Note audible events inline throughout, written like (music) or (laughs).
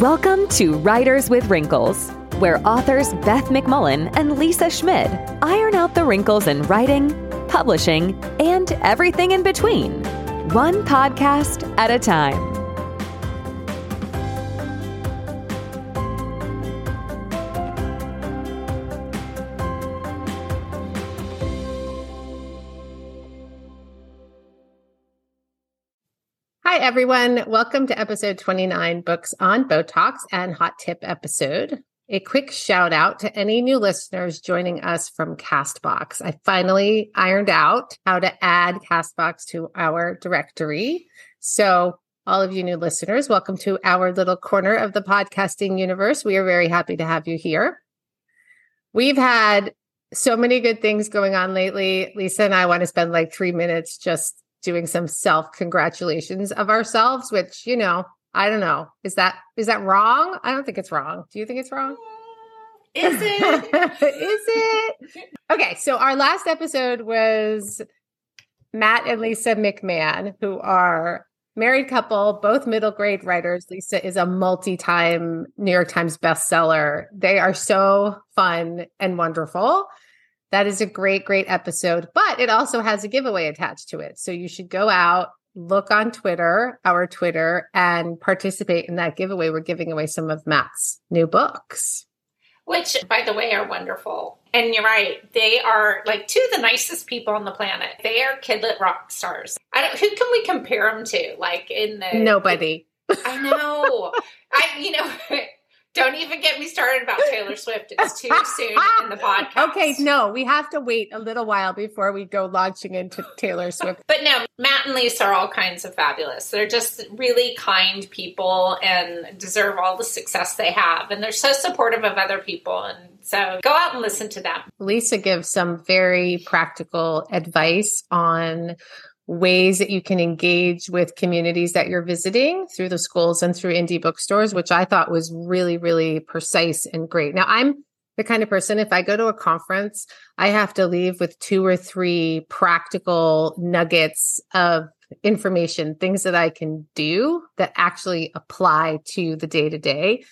Welcome to Writers with Wrinkles, where authors Beth McMullen and Lisa Schmid iron out the wrinkles in writing, publishing, and everything in between, one podcast at a time. Everyone. Welcome to episode 29 Books on Botox and Hot Tip episode. A quick shout out to any new listeners joining us from Castbox. I finally ironed out how to add Castbox to our directory. So, all of you new listeners, welcome to our little corner of the podcasting universe. We are very happy to have you here. We've had so many good things going on lately. Lisa and I want to spend like three minutes just doing some self congratulations of ourselves, which, you know, I don't know. Is that is that wrong? I don't think it's wrong. Do you think it's wrong? Mm, is it? (laughs) is it? Okay, so our last episode was Matt and Lisa McMann, who are married couple, both middle grade writers. Lisa is a multi-time New York Times bestseller. They are so fun and wonderful. That is a great, great episode, but it also has a giveaway attached to it. So you should go out, look on Twitter, our Twitter, and participate in that giveaway. We're giving away some of Matt's new books. Which, by the way, are wonderful. And you're right. They are like two of the nicest people on the planet. They are kidlit rock stars. I don't, who can we compare them to? Like in the. Nobody. I know. I, you know. (laughs) Don't even get me started about Taylor Swift. It's too soon in the podcast. Okay, no, we have to wait a little while before we go launching into Taylor Swift. but no, Matt and Lisa are all kinds of fabulous. They're just really kind people and deserve all the success they have. And they're so supportive of other people. And so go out and listen to them. Lisa gives some very practical advice on ways that you can engage with communities that you're visiting through the schools and through indie bookstores, which I thought was really, really precise and great. Now, I'm the kind of person, if I go to a conference, I have to leave with two or three practical nuggets of information, things that I can do that actually apply to the day to day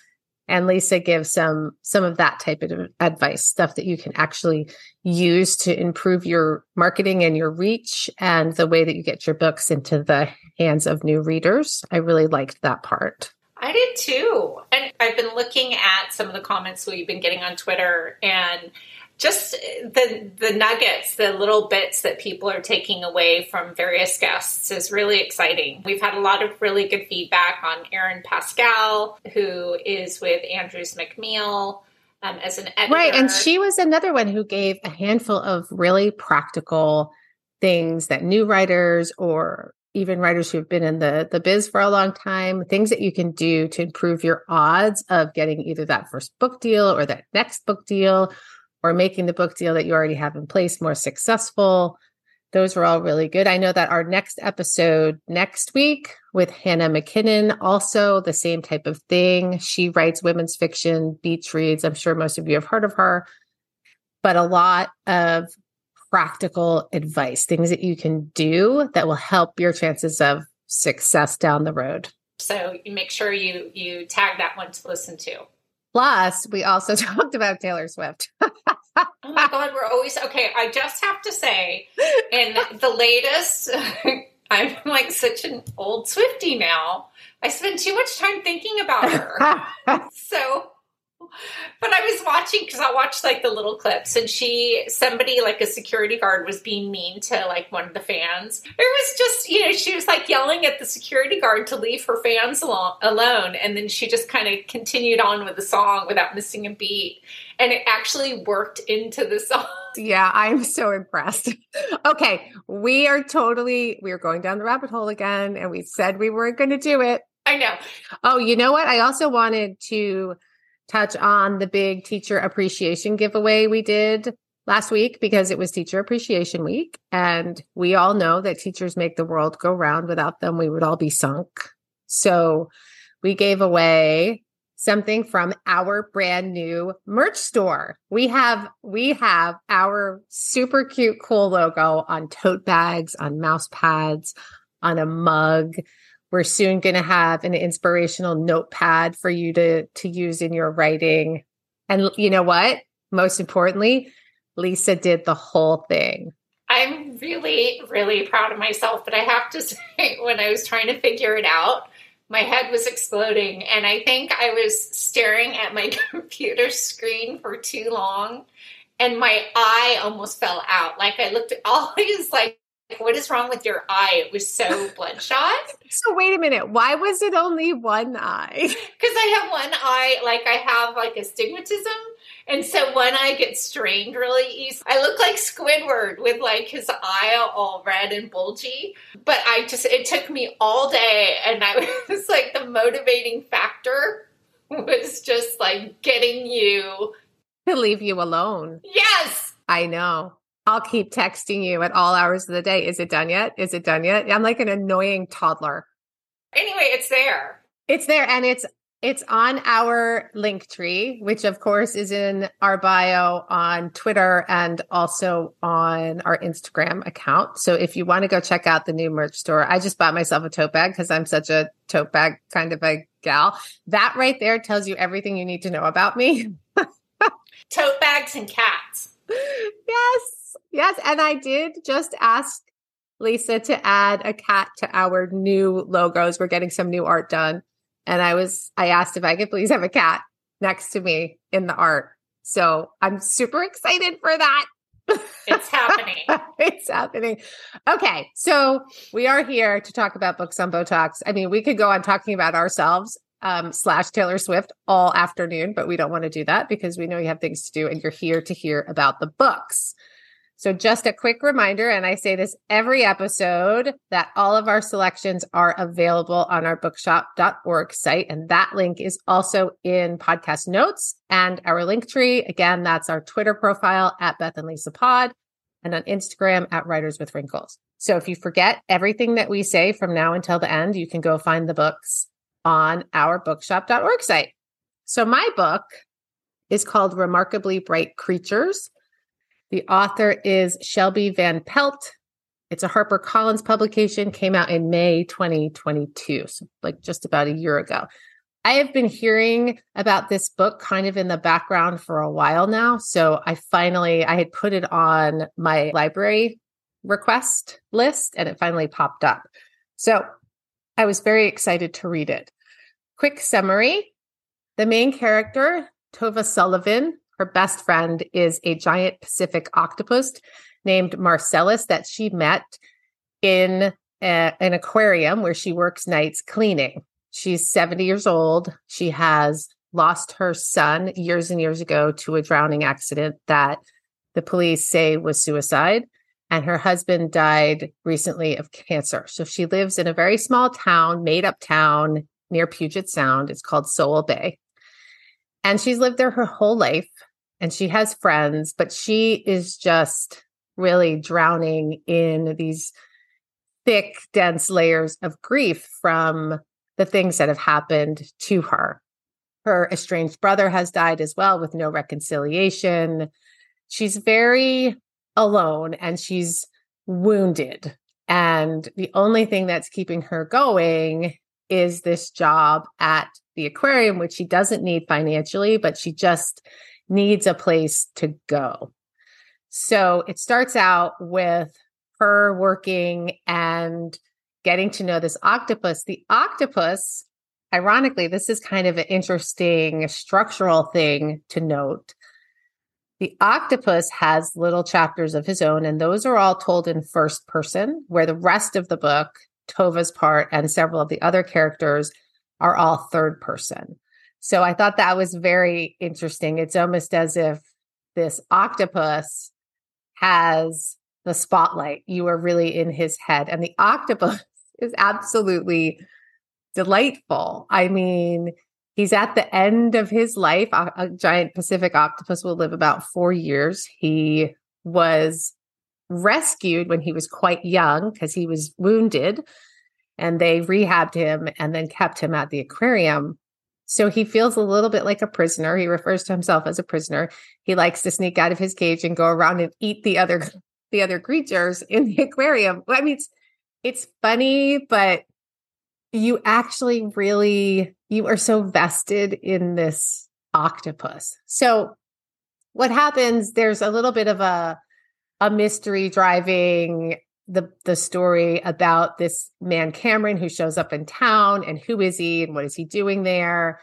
and Lisa gives some some of that type of advice, stuff that you can actually use to improve your marketing and your reach and the way that you get your books into the hands of new readers. I really liked that part. I did too. And I've been looking at some of the comments we've been getting on Twitter and just the the nuggets, the little bits that people are taking away from various guests is really exciting. We've had a lot of really good feedback on Erin Pascal, who is with Andrews McMeel. Um, as an editor. Right. And she was another one who gave a handful of really practical things that new writers or even writers who've been in the the biz for a long time things that you can do to improve your odds of getting either that first book deal or that next book deal or making the book deal that you already have in place more successful. Those were all really good. I know that our next episode next week with Hannah McKinnon, also the same type of thing. She writes women's fiction, beach reads. I'm sure most of you have heard of her, but a lot of practical advice, things that you can do that will help your chances of success down the road. So you make sure you you tag that one to listen to. Plus, we also (laughs) talked about Taylor Swift. (laughs) oh my God, we're always okay. I just have to say, in the latest, (laughs) I'm like such an old Swifty now. I spend too much time thinking about her. (laughs) so but I was watching because I watched like the little clips, and she, somebody like a security guard was being mean to like one of the fans. It was just, you know, she was like yelling at the security guard to leave her fans alone, alone and then she just kind of continued on with the song without missing a beat, and it actually worked into the (laughs) song. Yeah, I'm so impressed. (laughs) okay, we are totally we are going down the rabbit hole again, and we said we weren't going to do it. I know. Oh, you know what? I also wanted to touch on the big teacher appreciation giveaway we did last week because it was Teacher Appreciation Week. And we all know that teachers make the world go round. Without them, we would all be sunk. So we gave away something from our brand new merch store. We have we have our super cute cool logo on tote bags, on mouse pads, on a mug. We're soon going to have an inspirational notepad for you to to use in your writing. And you know what? Most importantly, Lisa did the whole thing. I'm really, really proud of myself, but I have to (laughs) say, when I was trying to figure it out, my head was exploding. And I think I was staring at my (laughs) computer screen for too long, and my eye almost fell out. Like I looked at all (laughs) these like, what is wrong with your eye? It was so (laughs) bloodshot. So wait a minute. Why was it only one eye? (laughs) Because I have one eye, like I have like astigmatism. And so one eye gets strained really easy. I look like Squidward with like his eye all red and bulgy. But I just, it took me all day. And I (laughs) was like, the motivating factor was just like getting you to leave you alone. Yes. I know. I'll keep texting you at all hours of the day. Is it done yet? Is it done yet? I'm like an annoying toddler. Anyway, it's there. It's there and it's it's on our link tree, which of course is in our bio on Twitter and also on our Instagram account. So if you want to go check out the new merch store, I just bought myself a tote bag because I'm such a tote bag kind of a gal. That right there tells you everything you need to know about me. (laughs) tote bags and cats. Yes. Yes. And I did just ask Lisa to add a cat to our new logos. We're getting some new art done. And I was, I asked if I could please have a cat next to me in the art. So I'm super excited for that. It's happening. (laughs) it's happening. Okay. So we are here to talk about books on Botox. I mean, we could go on talking about ourselves um, slash Taylor Swift all afternoon, but we don't want to do that because we know you have things to do and you're here to hear about the books. So, just a quick reminder, and I say this every episode, that all of our selections are available on our bookshop.org site. And that link is also in podcast notes and our link tree. Again, that's our Twitter profile at Beth and Lisa Pod and on Instagram at Writers with Wrinkles. So, if you forget everything that we say from now until the end, you can go find the books on our bookshop.org site. So, my book is called Remarkably Bright Creatures the author is Shelby Van Pelt. It's a HarperCollins publication, came out in May 2022, so like just about a year ago. I have been hearing about this book kind of in the background for a while now. So I finally I had put it on my library request list and it finally popped up. So I was very excited to read it. Quick summary. The main character, Tova Sullivan, her best friend is a giant Pacific octopus named Marcellus that she met in a, an aquarium where she works nights cleaning. She's 70 years old. She has lost her son years and years ago to a drowning accident that the police say was suicide. And her husband died recently of cancer. So she lives in a very small town, made up town near Puget Sound. It's called Sowell Bay. And she's lived there her whole life and she has friends, but she is just really drowning in these thick, dense layers of grief from the things that have happened to her. Her estranged brother has died as well with no reconciliation. She's very alone and she's wounded. And the only thing that's keeping her going is this job at the aquarium, which she doesn't need financially, but she just needs a place to go. So it starts out with her working and getting to know this octopus. The octopus, ironically, this is kind of an interesting structural thing to note. The octopus has little chapters of his own, and those are all told in first person, where the rest of the book, Tova's part, and several of the other characters are all third person. So I thought that was very interesting. It's almost as if this octopus has the spotlight. You are really in his head. And the octopus (laughs) is absolutely delightful. I mean, he's at the end of his life. A, a, giant Pacific octopus will live about four years. He was rescued when he was quite young because he was wounded and they rehabbed him and then kept him at the aquarium so he feels a little bit like a prisoner. He refers to himself as a prisoner. He likes to sneak out of his cage and go around and eat the other (laughs) the other creatures in the aquarium. I mean, it's it's funny, but you actually really you are so vested in this octopus. So what happens there's a little bit of a a mystery driving the the story about this man Cameron who shows up in town and who is he and what is he doing there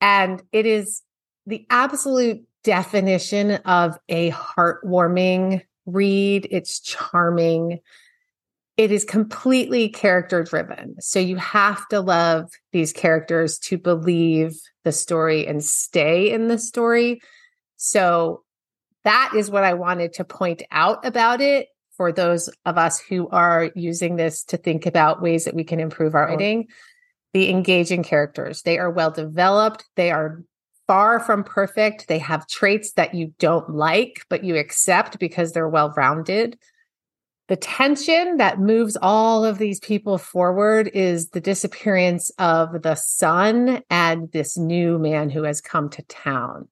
and it is the absolute definition of a heartwarming read it's charming it is completely character driven. So you have to love these characters to believe the story and stay in the story. So that is what I wanted to point out about it for those of us who are using this to think about ways that we can improve our oh. writing. The engaging characters, they are well developed, they are far from perfect. They have traits that you don't like, but you accept because they're well rounded the tension that moves all of these people forward is the disappearance of the son and this new man who has come to town.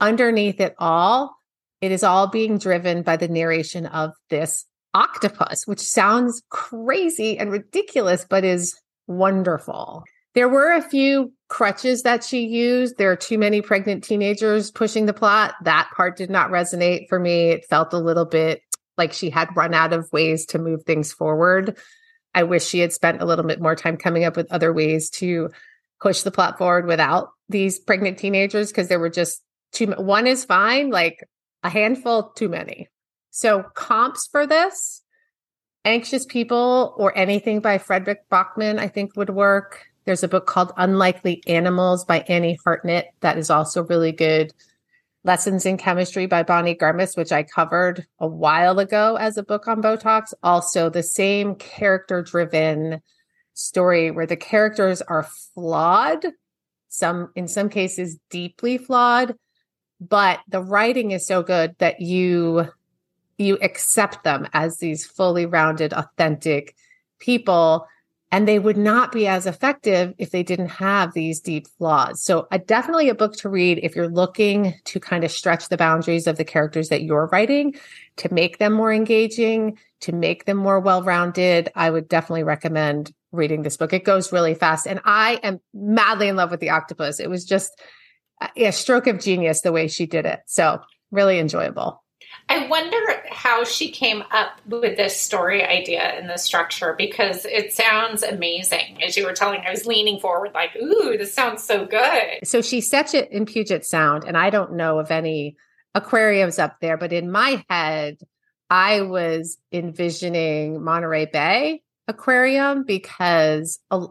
Underneath it all, it is all being driven by the narration of this octopus, which sounds crazy and ridiculous, but is wonderful. There were a few crutches that she used. There are too many pregnant teenagers pushing the plot. That part did not resonate for me. It felt a little bit like she had run out of ways to move things forward. I wish she had spent a little bit more time coming up with other ways to push the plot forward without these pregnant teenagers because there were just too many. one is fine, like a handful too many. So comps for this Anxious People or anything by Fredrik Backman, I think would work. There's a book called Unlikely Animals by Annie Hartnett that is also really good. Lessons in Chemistry by Bonnie Garmus, which I covered a while ago as a book on Botox. Also, the same character driven story where the characters are flawed, some in some cases deeply flawed, but the writing is so good that you you accept them as these fully rounded authentic people and they would not be as effective if they didn't have these deep flaws. So, uh, definitely a book to read if you're looking to kind of stretch the boundaries of the characters that you're writing to make them more engaging, to make them more well rounded. I would definitely recommend reading this book. It goes really fast. And I am madly in love with the octopus. It was just Uh, a stroke of genius the way she did it. So, really enjoyable. I wonder how she came up with this story idea and the structure because it sounds amazing. As you were telling, I was leaning forward, like, ooh, this sounds so good. So she sets it in Puget Sound, and I don't know of any aquariums up there, but in my head, I was envisioning Monterey Bay Aquarium because, uh,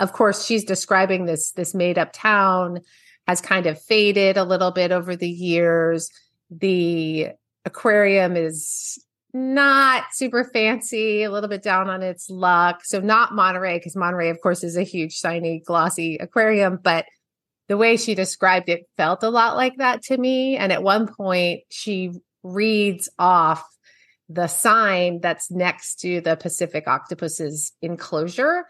of course, she's describing this this made up town has kind of faded a little bit over the years. The aquarium is not super fancy, a little bit down on its luck. So not Monterey, because Monterey, of course, is a huge, shiny, glossy aquarium. But the way she described it felt a lot like that to me. And at one point, she reads off the sign that's next to the Pacific octopus's enclosure.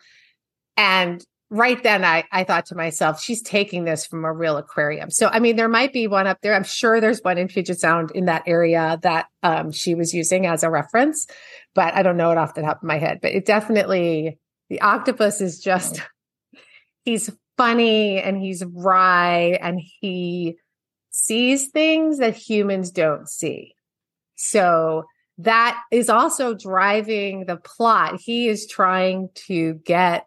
And right then I, I thought to myself, she's taking this from a real aquarium. So, I mean, there might be one up there. I'm sure there's one in Puget Sound in that area that um, she was using as a reference, but I don't know it off the top of my head. But it definitely, the octopus is just, (laughs) he's funny and he's wry and he sees things that humans don't see. So, that is also driving the plot. He is trying to get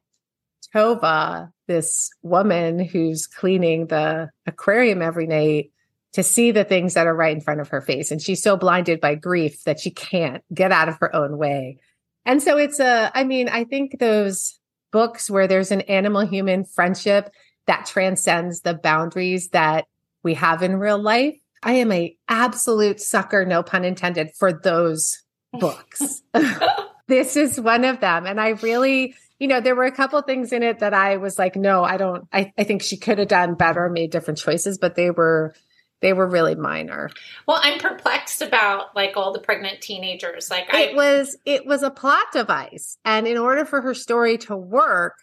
Tova, this woman who's cleaning the aquarium every night, to see the things that are right in front of her face. And she's so blinded by grief that she can't get out of her own way. And so it's a, I mean, I think those books where there's an animal human friendship that transcends the boundaries that we have in real life. I am a absolute sucker, no pun intended, for those books. (laughs) this is one of them. And I really you know, there were a couple things in it that I was like, no, I don't, I, I think she could have done better, made different choices, but they were, they were really minor. Well, I'm perplexed about like all the pregnant teenagers. Like it I, was, it was a plot device. And in order for her story to work,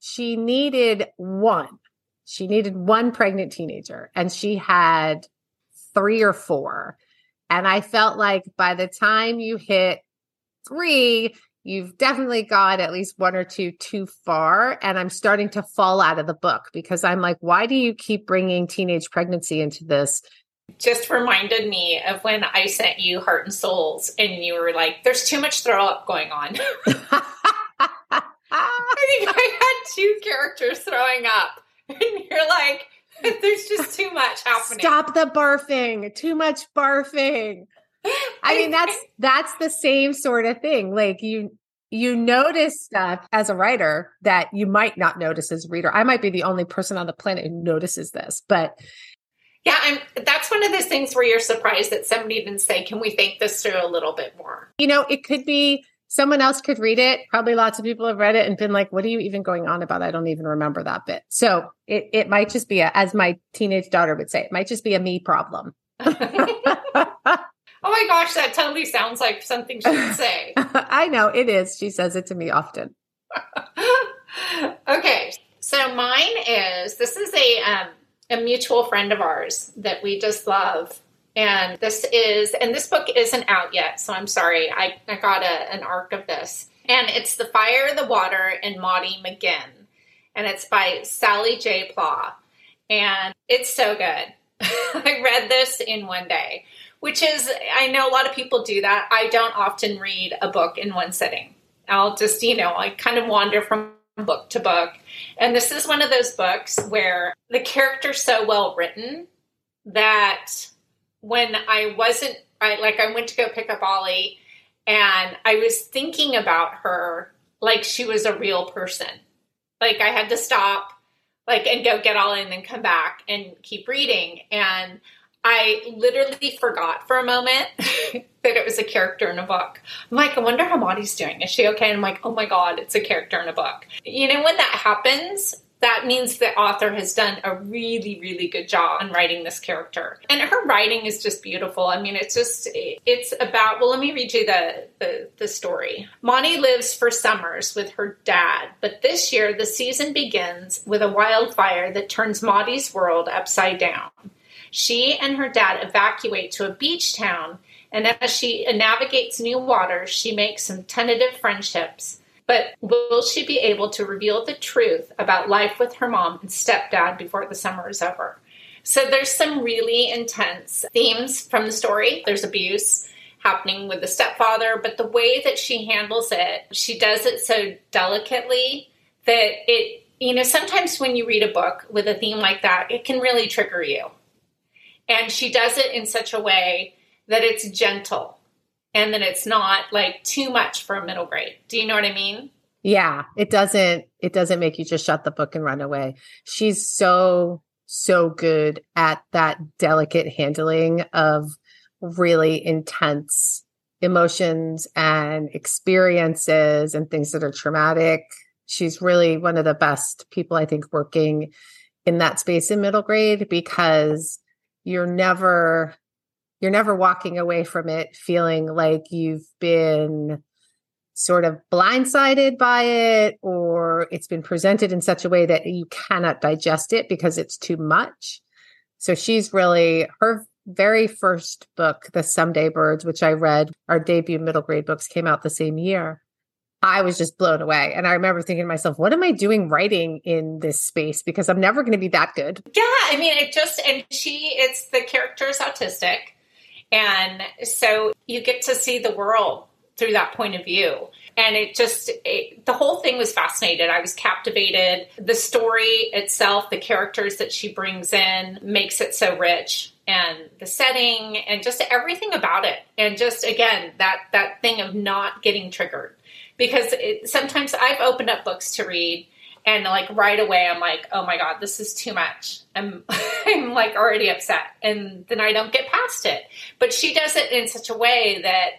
she needed one. She needed one pregnant teenager and she had three or four. And I felt like by the time you hit three, you've definitely got at least one or two too far. And I'm starting to fall out of the book because I'm like, why do you keep bringing teenage pregnancy into this? Just reminded me of when I sent you Heart and Souls and you were like, there's too much throw up going on. (laughs) (laughs) I think I had two characters throwing up. (laughs) And you're like, there's just too much happening. Stop the barfing. Too much barfing. I mean, that's (laughs) that's the same sort of thing. Like you you notice stuff as a writer that you might not notice as a reader. I might be the only person on the planet who notices this, but yeah, I'm that's one of those things where you're surprised that somebody didn't say, Can we think this through a little bit more? You know, it could be someone else could read it. Probably lots of people have read it and been like, what are you even going on about? I don't even remember that bit. So it, it might just be a, as my teenage daughter would say, it might just be a me problem. (laughs) (laughs) Oh my gosh, that totally sounds like something she would say. (laughs) I know it is. She says it to me often. (laughs) okay, so mine is this is a um, a mutual friend of ours that we just love, and this is and this book isn't out yet, so I'm sorry. I I got a, an arc of this, and it's the Fire, the Water, and Maudie McGinn, and it's by Sally J. Pla, and it's so good. (laughs) I read this in one day which is, I know a lot of people do that. I don't often read a book in one sitting. I'll just, you know, I kind of wander from book to book. And this is one of those books where the character's so well written that when I wasn't, I like, I went to go pick up Ollie and I was thinking about her like she was a real person. Like I had to stop, like, and go get Ollie and then come back and keep reading. And I literally forgot for a moment (laughs) that it was a character in a book. I'm like, I wonder how Maudie's doing. Is she okay? And I'm like, oh my God, it's a character in a book. You know, when that happens, that means the author has done a really, really good job on writing this character. And her writing is just beautiful. I mean, it's just, it's about, well, let me read you the, the, the story. Maudie lives for summers with her dad, but this year the season begins with a wildfire that turns Maudie's world upside down. She and her dad evacuate to a beach town, and as she navigates new waters, she makes some tentative friendships. But will she be able to reveal the truth about life with her mom and stepdad before the summer is over? So there's some really intense themes from the story. There's abuse happening with the stepfather, but the way that she handles it, she does it so delicately that it, you know, sometimes when you read a book with a theme like that, it can really trigger you. And she does it in such a way that it's gentle and that it's not like too much for a middle grade. Do you know what I mean? Yeah, it doesn't it doesn't make you just shut the book and run away. She's so so good at that delicate handling of really intense emotions and experiences and things that are traumatic. She's really one of the best people I think working in that space in middle grade because you're never you're never walking away from it feeling like you've been sort of blindsided by it or it's been presented in such a way that you cannot digest it because it's too much. So she's really her very first book, The Someday Birds, which I read, our debut middle grade books came out the same year. I was just blown away. And I remember thinking to myself, what am I doing writing in this space? Because I'm never going to be that good. Yeah. I mean, it just, and she, it's the character is autistic. And so you get to see the world through that point of view. And it just, it, the whole thing was fascinated. I was captivated. The story itself, the characters that she brings in, makes it so rich and the setting and just everything about it and just again that that thing of not getting triggered because it, sometimes I've opened up books to read and like right away I'm like, oh my god, this is too much. I'm (laughs) I'm like already upset, and then I don't get past it. But she does it in such a way that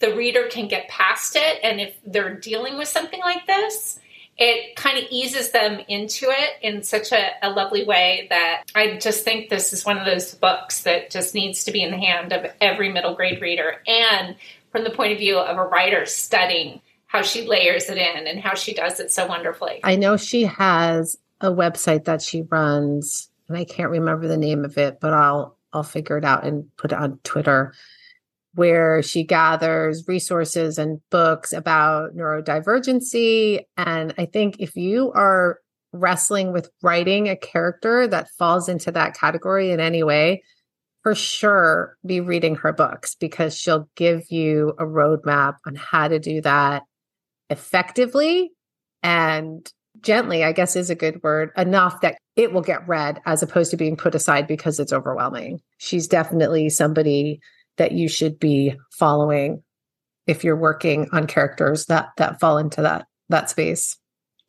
the reader can get past it, and if they're dealing with something like this. It kind of eases them into it in such a, a lovely way that I just think this is one of those books that just needs to be in the hand of every middle grade reader. And from the point of view of a writer studying how she layers it in and how she does it so wonderfully. I know she has a website that she runs, and I can't remember the name of it, but I'll I'll figure it out and put it on Twitter. where she gathers resources and books about neurodivergency. And I think if you are wrestling with writing a character that falls into that category in any way, for sure be reading her books because she'll give you a roadmap on how to do that effectively and gently, I guess is a good word, enough that it will get read as opposed to being put aside because it's overwhelming. She's definitely somebody that you should be following if you're working on characters that that fall into that that space.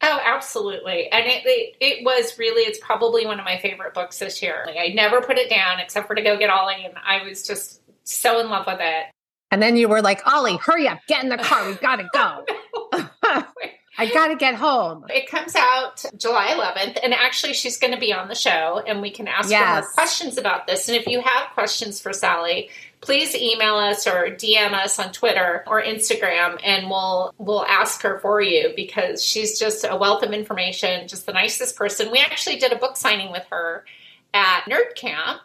Oh, absolutely. And it, it, it was really it's probably one of my favorite books this year. Like I never put it down except for to go get Ollie and I was just so in love with it. And then you were like, Ollie, hurry up, get in the car. we've gotta go. (laughs) (laughs) I got to get home. It comes out July 11th, and actually, she's going to be on the show, and we can ask yes. her more questions about this. And if you have questions for Sally, please email us or DM us on Twitter or Instagram, and we'll we'll ask her for you because she's just a wealth of information, just the nicest person. We actually did a book signing with her at Nerd Camp,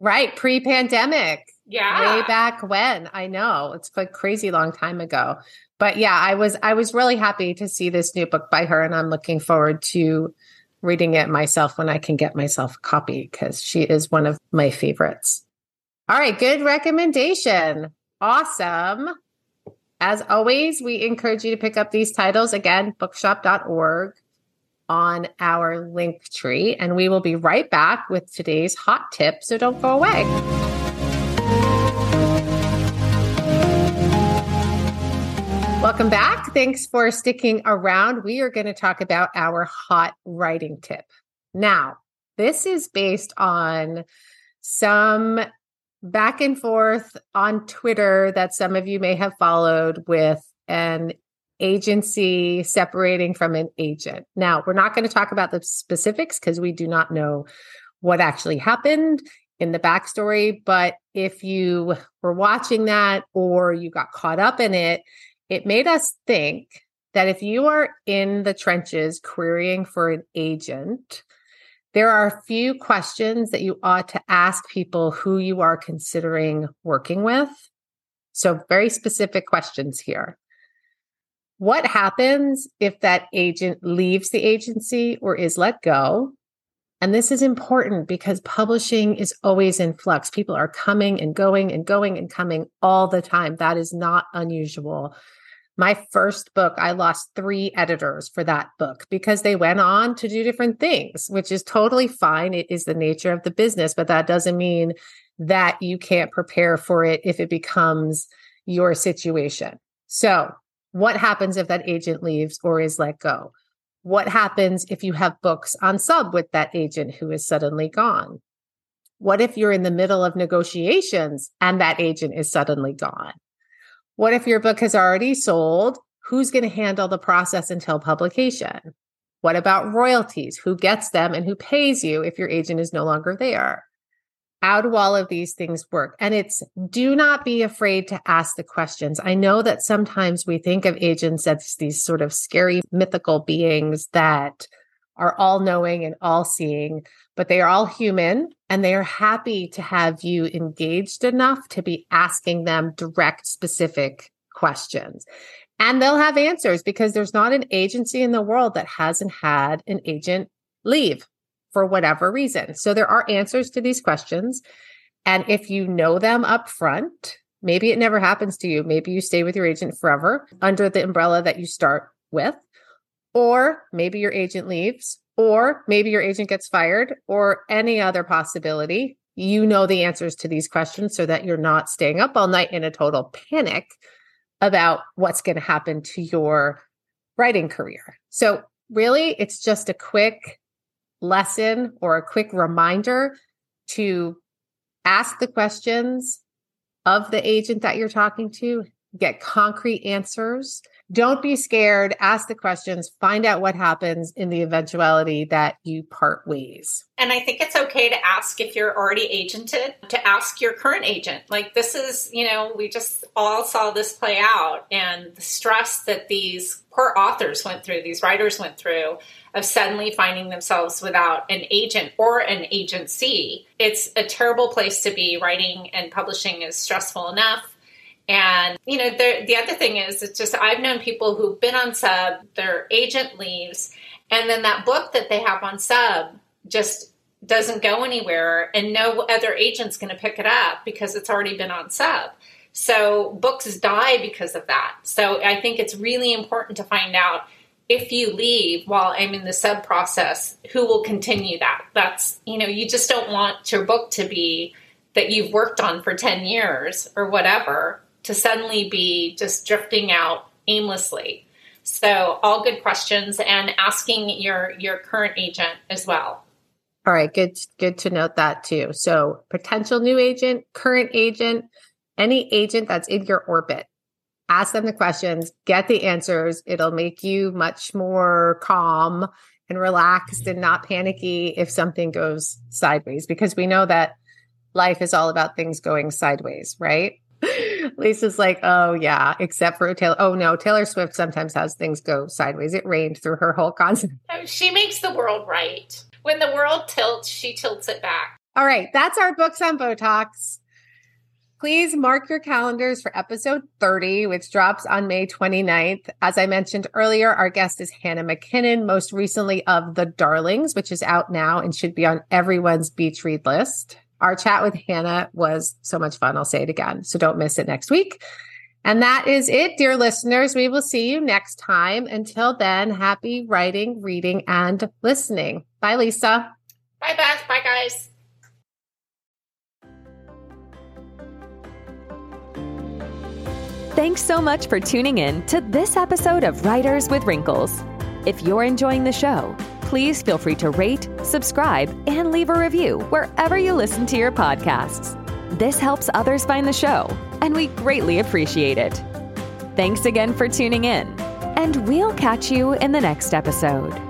right pre-pandemic. Yeah, way back when. I know it's a crazy long time ago but yeah, I was I was really happy to see this new book by her, and I'm looking forward to reading it myself when I can get myself a copy because she is one of my favorites. All right, good recommendation. Awesome. As always, we encourage you to pick up these titles again, bookshop.org on our link tree. And we will be right back with today's hot tip. So don't go away. Welcome back. Thanks for sticking around. We are going to talk about our hot writing tip. Now, this is based on some back and forth on Twitter that some of you may have followed with an agency separating from an agent. Now, we're not going to talk about the specifics because we do not know what actually happened in the backstory. But if you were watching that or you got caught up in it, it made us think that if you are in the trenches querying for an agent, there are a few questions that you ought to ask people who you are considering working with. So, very specific questions here. What happens if that agent leaves the agency or is let go? And this is important because publishing is always in flux. People are coming and going and going and coming all the time. That is not unusual my first book, I lost three editors for that book because they went on to do different things, which is totally fine. It is the nature of the business, but that doesn't mean that you can't prepare for it if it becomes your situation. So, what happens if that agent leaves or is let go? What happens if you have books on sub with that agent who is suddenly gone? What if you're in the middle of negotiations and that agent is suddenly gone? What if your book has already sold? Who's going to handle the process until publication? What about royalties? Who gets them and who pays you if your agent is no longer there? How do all of these things work? And it's do not be afraid to ask the questions. I know that sometimes we think of agents as these sort of scary mythical beings that are all knowing and all seeing, but they are all human and they are happy to have you engaged enough to be asking them direct, specific questions. And they'll have answers because there's not an agency in the world that hasn't had an agent leave for whatever reason. So there are answers to these questions. And if you know them up front, maybe it never happens to you. Maybe you stay with your agent forever under the umbrella that you start with. Or maybe your agent leaves, or maybe your agent gets fired, or any other possibility. You know the answers to these questions so that you're not staying up all night in a total panic about what's going to happen to your writing career. So, really, it's just a quick lesson or a quick reminder to ask the questions of the agent that you're talking to, get concrete answers don't be scared. Ask the questions. Find out what happens in the eventuality that you part ways. And I think it's okay to ask if you're already agented, to ask your current agent. Like, this is, you know, we just all saw this play out and the stress that these poor authors went through, these writers went through of suddenly finding themselves without an agent or an agency. It's a terrible place to be. Writing and publishing is stressful enough And, you know, the, the other thing is, it's just, I've known people who've been on sub, their agent leaves, and then that book that they have on sub just doesn't go anywhere, and no other agent's going to pick it up because it's already been on sub. So books die because of that. So I think it's really important to find out if you leave while I'm in the sub process, who will continue that? That's, you know, you just don't want your book to be that you've worked on for 10 years or whatever to suddenly be just drifting out aimlessly. So all good questions and asking your your current agent as well. All right, good good to note that too. So potential new agent, current agent, any agent that's in your orbit. Ask them the questions, get the answers. It'll make you much more calm and relaxed and not panicky if something goes sideways because we know that life is all about things going sideways, right? (laughs) Lisa's like, oh yeah, except for Taylor. Oh no, Taylor Swift sometimes has things go sideways. It rained through her whole concert. She makes the world right. When the world tilts, she tilts it back. All right, that's our books on Botox. Please mark your calendars for episode 30, which drops on May 29th. As I mentioned earlier, our guest is Hannah McKinnon, most recently of The Darlings, which is out now and should be on everyone's beach read list. Our chat with Hannah was so much fun. I'll say it again. So don't miss it next week. And that is it, dear listeners. We will see you next time. Until then, happy writing, reading, and listening. Bye, Lisa. Bye, Beth. Bye, guys. Thanks so much for tuning in to this episode of Writers with Wrinkles. If you're enjoying the show, please feel free to rate, subscribe, and leave a review wherever you listen to your podcasts. This helps others find the show, and we greatly appreciate it. Thanks again for tuning in, and we'll catch you in the next episode.